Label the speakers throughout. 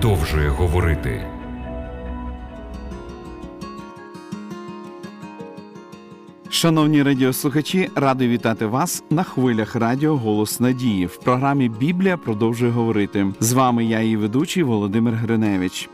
Speaker 1: продовжує говорити.
Speaker 2: Шановні радіослухачі, радий вітати вас на хвилях радіо Голос Надії в програмі Біблія продовжує говорити. З вами я, її ведучий Володимир Гриневич.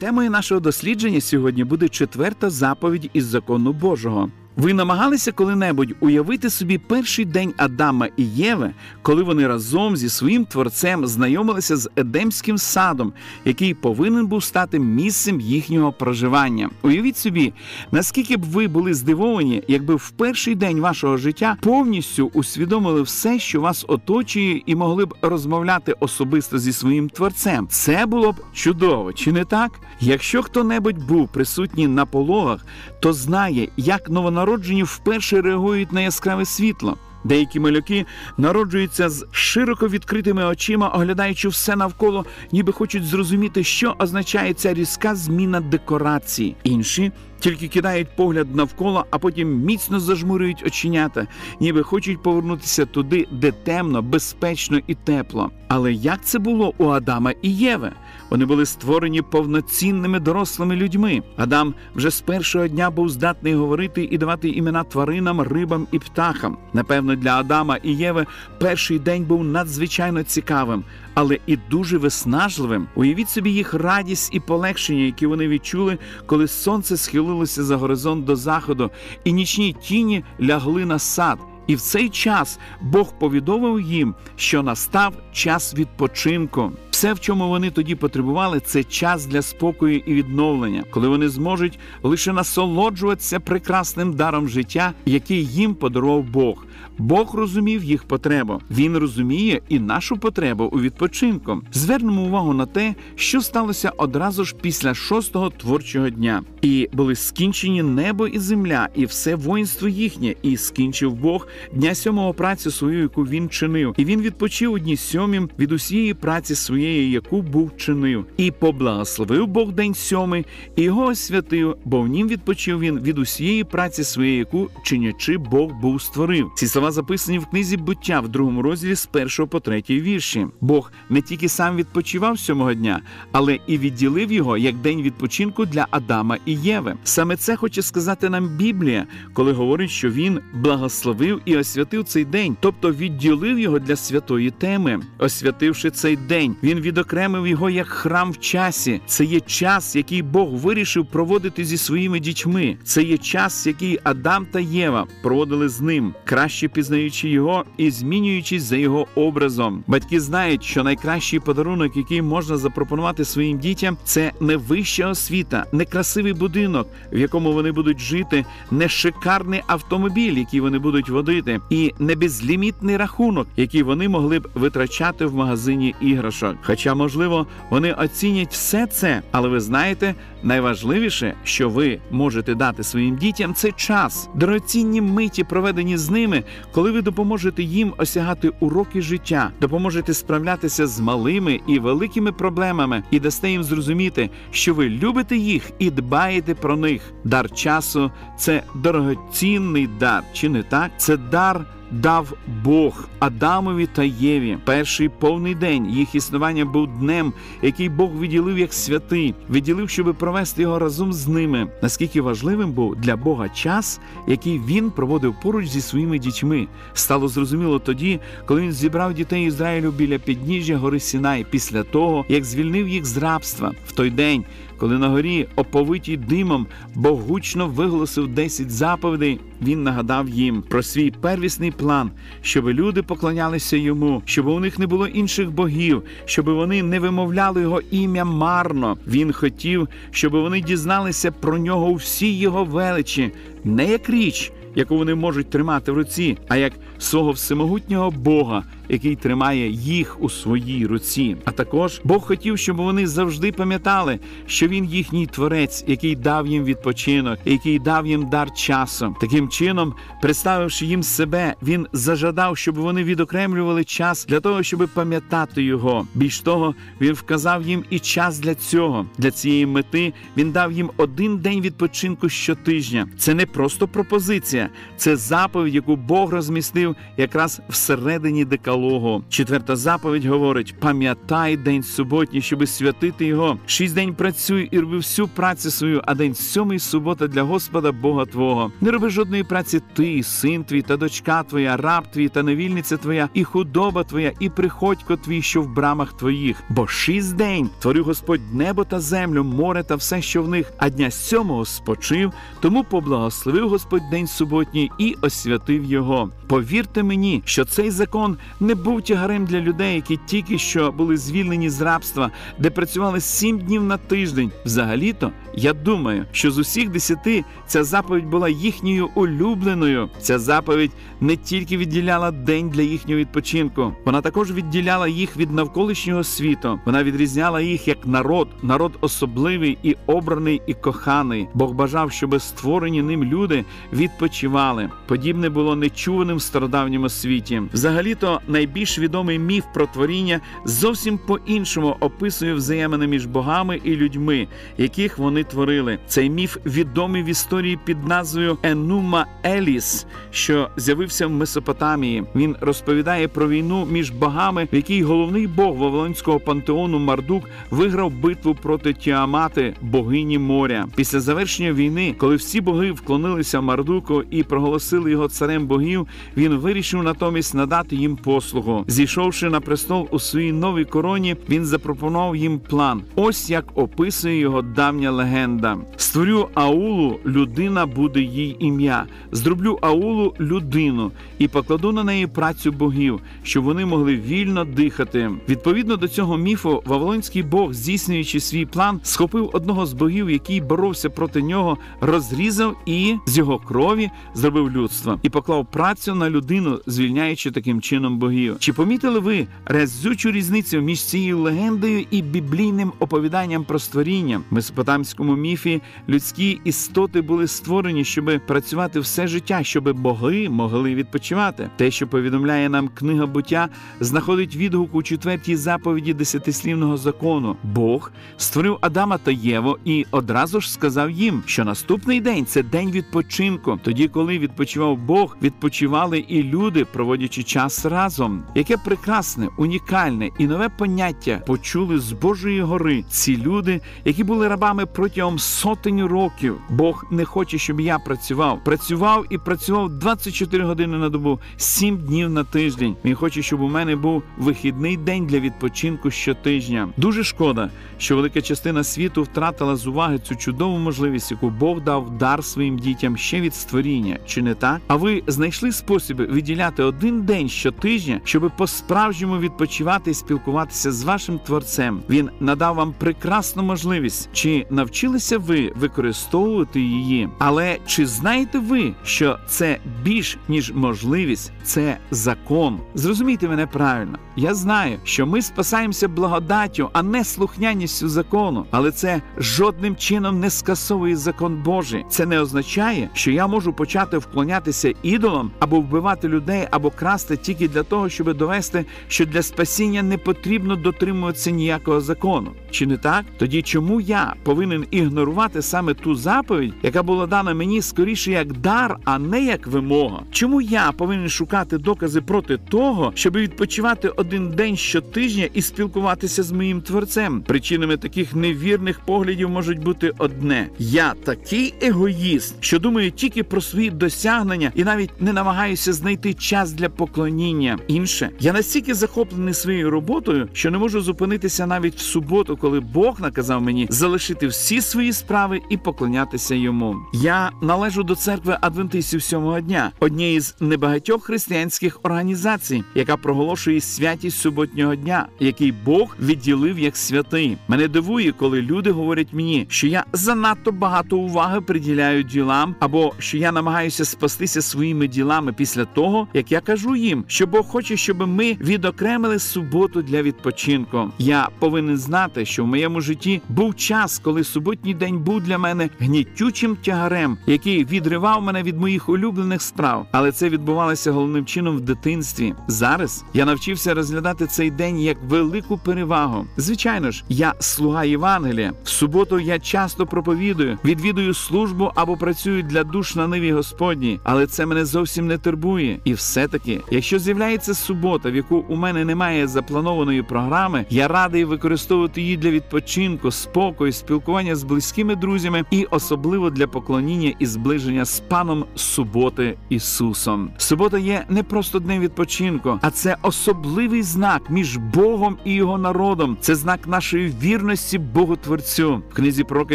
Speaker 2: Темою нашого дослідження сьогодні буде четверта заповідь із закону Божого. Ви намагалися коли-небудь уявити собі перший день Адама і Єви, коли вони разом зі своїм творцем знайомилися з Едемським садом, який повинен був стати місцем їхнього проживання. Уявіть собі, наскільки б ви були здивовані, якби в перший день вашого життя повністю усвідомили все, що вас оточує, і могли б розмовляти особисто зі своїм творцем. Це було б чудово, чи не так? Якщо хто-небудь був присутній на пологах, то знає, як новонароджені вперше реагують на яскраве світло. Деякі малюки народжуються з широко відкритими очима, оглядаючи все навколо, ніби хочуть зрозуміти, що означає ця різка зміна декорації. Інші тільки кидають погляд навколо, а потім міцно зажмурюють оченята, ніби хочуть повернутися туди, де темно, безпечно і тепло. Але як це було у Адама і Єви? Вони були створені повноцінними дорослими людьми. Адам вже з першого дня був здатний говорити і давати імена тваринам, рибам і птахам. Напевно, для Адама і Єви перший день був надзвичайно цікавим, але і дуже виснажливим. Уявіть собі їх радість і полегшення, які вони відчули, коли сонце схилилося за горизонт до заходу, і нічні тіні лягли на сад. І в цей час Бог повідомив їм, що настав час відпочинку. Все, в чому вони тоді потребували, це час для спокою і відновлення, коли вони зможуть лише насолоджуватися прекрасним даром життя, який їм подарував Бог. Бог розумів їх потребу. Він розуміє і нашу потребу у відпочинку. Звернемо увагу на те, що сталося одразу ж після шостого творчого дня. І були скінчені небо і земля, і все воїнство їхнє, і скінчив Бог дня сьомого працю свою, яку він чинив. І він відпочив у дні сьомім від усієї праці своєї, яку був чинив, і поблагословив Бог день сьомий, і його освятив, бо в нім відпочив він від усієї праці своєї, яку чинячи Бог був створив. Ці слова записані в книзі буття в другому розділі з першого по третій вірші. Бог не тільки сам відпочивав сьомого дня, але і відділив його як день відпочинку для Адама і Єви. Саме це хоче сказати нам Біблія, коли говорить, що він благословив і освятив цей день, тобто відділив його для святої теми. Освятивши цей день, він відокремив його як храм в часі. Це є час, який Бог вирішив проводити зі своїми дітьми. Це є час, який Адам та Єва проводили з ним, краще пізнаючи його і змінюючись за його образом. Батьки знають, що найкращий подарунок, який можна запропонувати своїм дітям, це не вища освіта, не красивий будинок, в якому вони будуть жити, не шикарний автомобіль, який вони будуть водити, і не безлімітний рахунок, який вони могли б витрачати в магазині іграшок. Хоча, можливо, вони оцінять все це, але ви знаєте, найважливіше, що ви можете дати своїм дітям, це час, дорогоцінні миті, проведені з ними, коли ви допоможете їм осягати уроки життя, допоможете справлятися з малими і великими проблемами, і дасте їм зрозуміти, що ви любите їх і дбаєте про них. Дар часу це дорогоцінний дар, чи не так? Це дар дав Бог Адамові та Єві. Перший повний день їх існування був днем, який Бог відділив як святий, відділив, щоб провести його разом з ними. Наскільки важливим був для Бога час, який він проводив поруч зі своїми дітьми, стало зрозуміло тоді, коли він зібрав дітей Ізраїлю біля підніжжя гори Сінай, після того як звільнив їх з рабства в той день. Коли на горі, оповитій димом, Бог гучно виголосив десять заповідей, він нагадав їм про свій первісний план, щоб люди поклонялися йому, щоб у них не було інших богів, щоб вони не вимовляли його ім'я марно. Він хотів, щоб вони дізналися про нього у всій його величі, не як річ, яку вони можуть тримати в руці, а як свого всемогутнього Бога, який тримає їх у своїй руці. А також Бог хотів, щоб вони завжди пам'ятали, що він їхній творець, який дав їм відпочинок, який дав їм дар часу. Таким чином, представивши їм себе, він зажадав, щоб вони відокремлювали час для того, щоб пам'ятати його. Більш того, він вказав їм і час для цього. Для цієї мети він дав їм один день відпочинку щотижня. Це не просто пропозиція, це заповідь, яку Бог розмістив якраз всередині декалогу малого. Четверта заповідь говорить: пам'ятай день суботній, щоби святити його. Шість день працюй і роби всю працю свою, а день сьомий субота для Господа Бога Твого. Не роби жодної праці ти, син твій та дочка твоя, раб твій та невільниця твоя, і худоба твоя, і приходько твій, що в брамах твоїх. Бо шість день творив Господь небо та землю, море та все, що в них, а дня сьомого спочив, тому поблагословив Господь день суботній і освятив його. Повірте мені, що цей закон не був тягарем для людей, які тільки що були звільнені з рабства, де працювали сім днів на тиждень. Взагалі-то я думаю, що з усіх десяти ця заповідь була їхньою улюбленою. Ця заповідь не тільки відділяла день для їхнього відпочинку, вона також відділяла їх від навколишнього світу. Вона відрізняла їх як народ, народ особливий і обраний і коханий. Бог бажав, щоб створені ним люди відпочивали. Подібне було нечуваним в стародавньому світі. Взагалі-то найбільш відомий міф про творіння зовсім по-іншому описує взаємини між богами і людьми, яких вони творили. Цей міф відомий в історії під назвою Енума Еліс, що з'явився в Месопотамії. Він розповідає про війну між богами, в якій головний бог Вавилонського пантеону Мардук виграв битву проти Тіамати, богині моря. Після завершення війни, коли всі боги вклонилися Мардуку і проголосили його царем богів, він вирішив натомість надати їм послугу. Зійшовши на престол у своїй новій короні, він запропонував їм план. Ось як описує його давня легенда: створю аулу, людина буде їй ім'я. Зроблю аулу людину і покладу на неї працю богів, щоб вони могли вільно дихати. Відповідно до цього міфу, Вавилонський Бог, здійснюючи свій план, схопив одного з богів, який боровся проти нього, розрізав і з його крові зробив людство і поклав працю на людину, звільняючи таким чином богів. Чи помітили ви разючу різницю між цією легендою і біблійним оповіданням про створіння? В месопотамському міфі людські істоти були створені, щоб працювати все життя, щоб боги могли відпочивати. Те, що повідомляє нам книга буття, знаходить відгук у четвертій заповіді десятислівного закону. Бог створив Адама та Єву і одразу ж сказав їм, що наступний день це день відпочинку. Тоді, коли відпочивав Бог, відпочивали і люди, проводячи час разом. Яке прекрасне, унікальне і нове поняття почули з Божої гори ці люди, які були рабами протягом сотень років. Бог не хоче, щоб я працював. Працював і працював 24 години на добу, 7 днів на тиждень. Він хоче, щоб у мене був вихідний день для відпочинку щотижня. Дуже шкода, що велика частина світу втратила з уваги цю чудову можливість, яку Бог дав дар своїм дітям ще від створіння, чи не так? А ви знайшли спосіб виділяти один день щотижня, щоб по-справжньому відпочивати і спілкуватися з вашим творцем. Він надав вам прекрасну можливість. Чи навчилися ви використовувати її? Але чи знаєте ви, що це більш ніж можливість, це закон? Зрозумійте мене правильно. Я знаю, що ми спасаємося благодаттю, а не слухняністю закону. Але це жодним чином не скасовує закон Божий. Це не означає, що я можу почати вклонятися ідолам або вбивати людей, або красти тільки для того, щоб довести, що для спасіння не потрібно дотримуватися ніякого закону. Чи не так? Тоді чому я повинен ігнорувати саме ту заповідь, яка була дана мені скоріше як дар, а не як вимога? Чому я повинен шукати докази проти того, щоб відпочивати один день щотижня і спілкуватися з моїм творцем? Причинами таких невірних поглядів можуть бути одне: я такий егоїст, що думаю тільки про свої досягнення і навіть не намагаюся знайти час для поклоніння. Інше я настільки захоплений своєю роботою, що не можу зупинитися навіть в суботу, коли Бог наказав мені залишити всі свої справи і поклонятися йому. Я належу до церкви адвентистів сьомого дня, однієї з небагатьох християнських організацій, яка проголошує святість суботнього дня, який Бог відділив як святий. Мене дивує, коли люди говорять мені, що я занадто багато уваги приділяю ділам, або що я намагаюся спастися своїми ділами після того, як я кажу їм, що Бог хоче, щоб ми відокремили суботу для відпочинку. Я повинен знати, що в моєму житті був час, коли суботній день був для мене гнітючим тягарем, який відривав мене від моїх улюблених справ. Але це відбувалося головним чином в дитинстві. Зараз я навчився розглядати цей день як велику перевагу. Звичайно ж, я слуга Євангелія. В суботу я часто проповідую, відвідую службу або працюю для душ на ниві Господній, але це мене зовсім не турбує. І все-таки, якщо з'являється субота, в яку у мене немає запланованої програми, я радий використовувати її для відпочинку, спокою, спілкування з близькими друзями і особливо для поклоніння і зближення з паном суботи Ісусом. Субота є не просто днем відпочинку, а це особливий знак між Богом і його народом. Це знак нашої вірності Боготворцю. В книзі пророка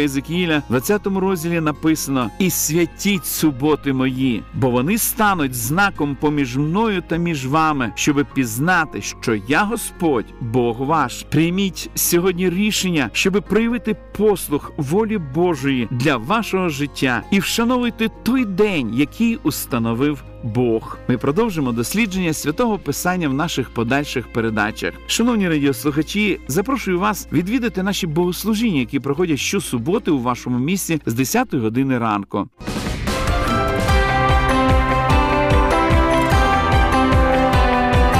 Speaker 2: Єзекіїля, 20 розділі написано: І святіть суботи мої, бо вони стануть знаком поміж мною та між вами, щоби пізнати, що я Господь, Бог ваш. Прийміть сьогодні рішення, щоби проявити послух волі Божої для вашого життя і вшановуйте той день, який установив Бог. Ми продовжимо дослідження святого Писання в наших подальших передачах. Шановні радіослухачі, запрошую вас відвідати наші богослужіння, які проходять щосуботи у вашому місці з 10 години ранку.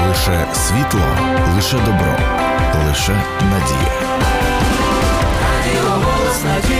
Speaker 1: Лише світло, лише добро, лише надія.
Speaker 3: Радіо голос надії.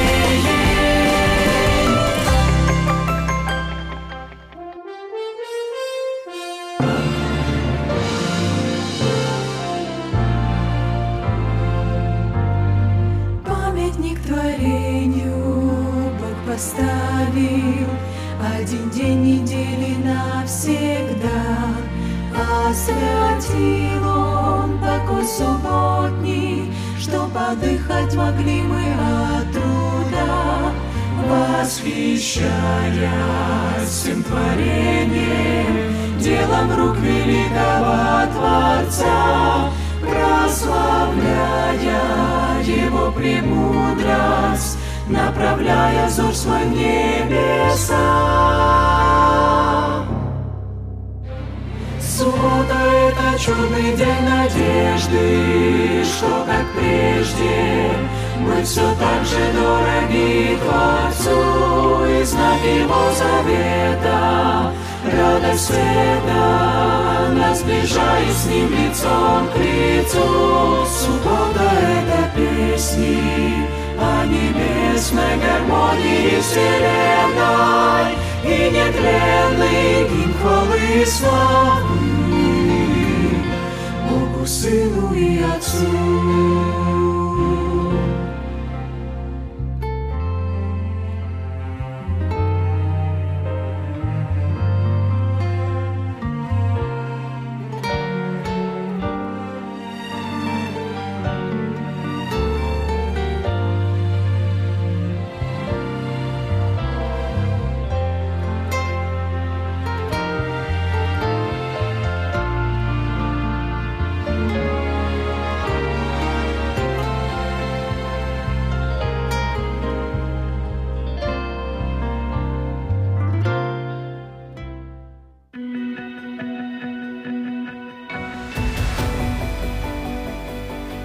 Speaker 4: Освятил Он покой субботний Что подыхать могли мы от труда Восхищаясь всем творением Делом рук великого Творца Прославляя Его премудрость Направляя взор свой в небеса чудный день надежды, что, как прежде, мы все так же дороги Творцу и знак Его завета. Радость света нас сближает с Ним лицом к лицу. Суббота — это песни о небесной гармонии вселенной и нетленный гимн хвалы славы simulacum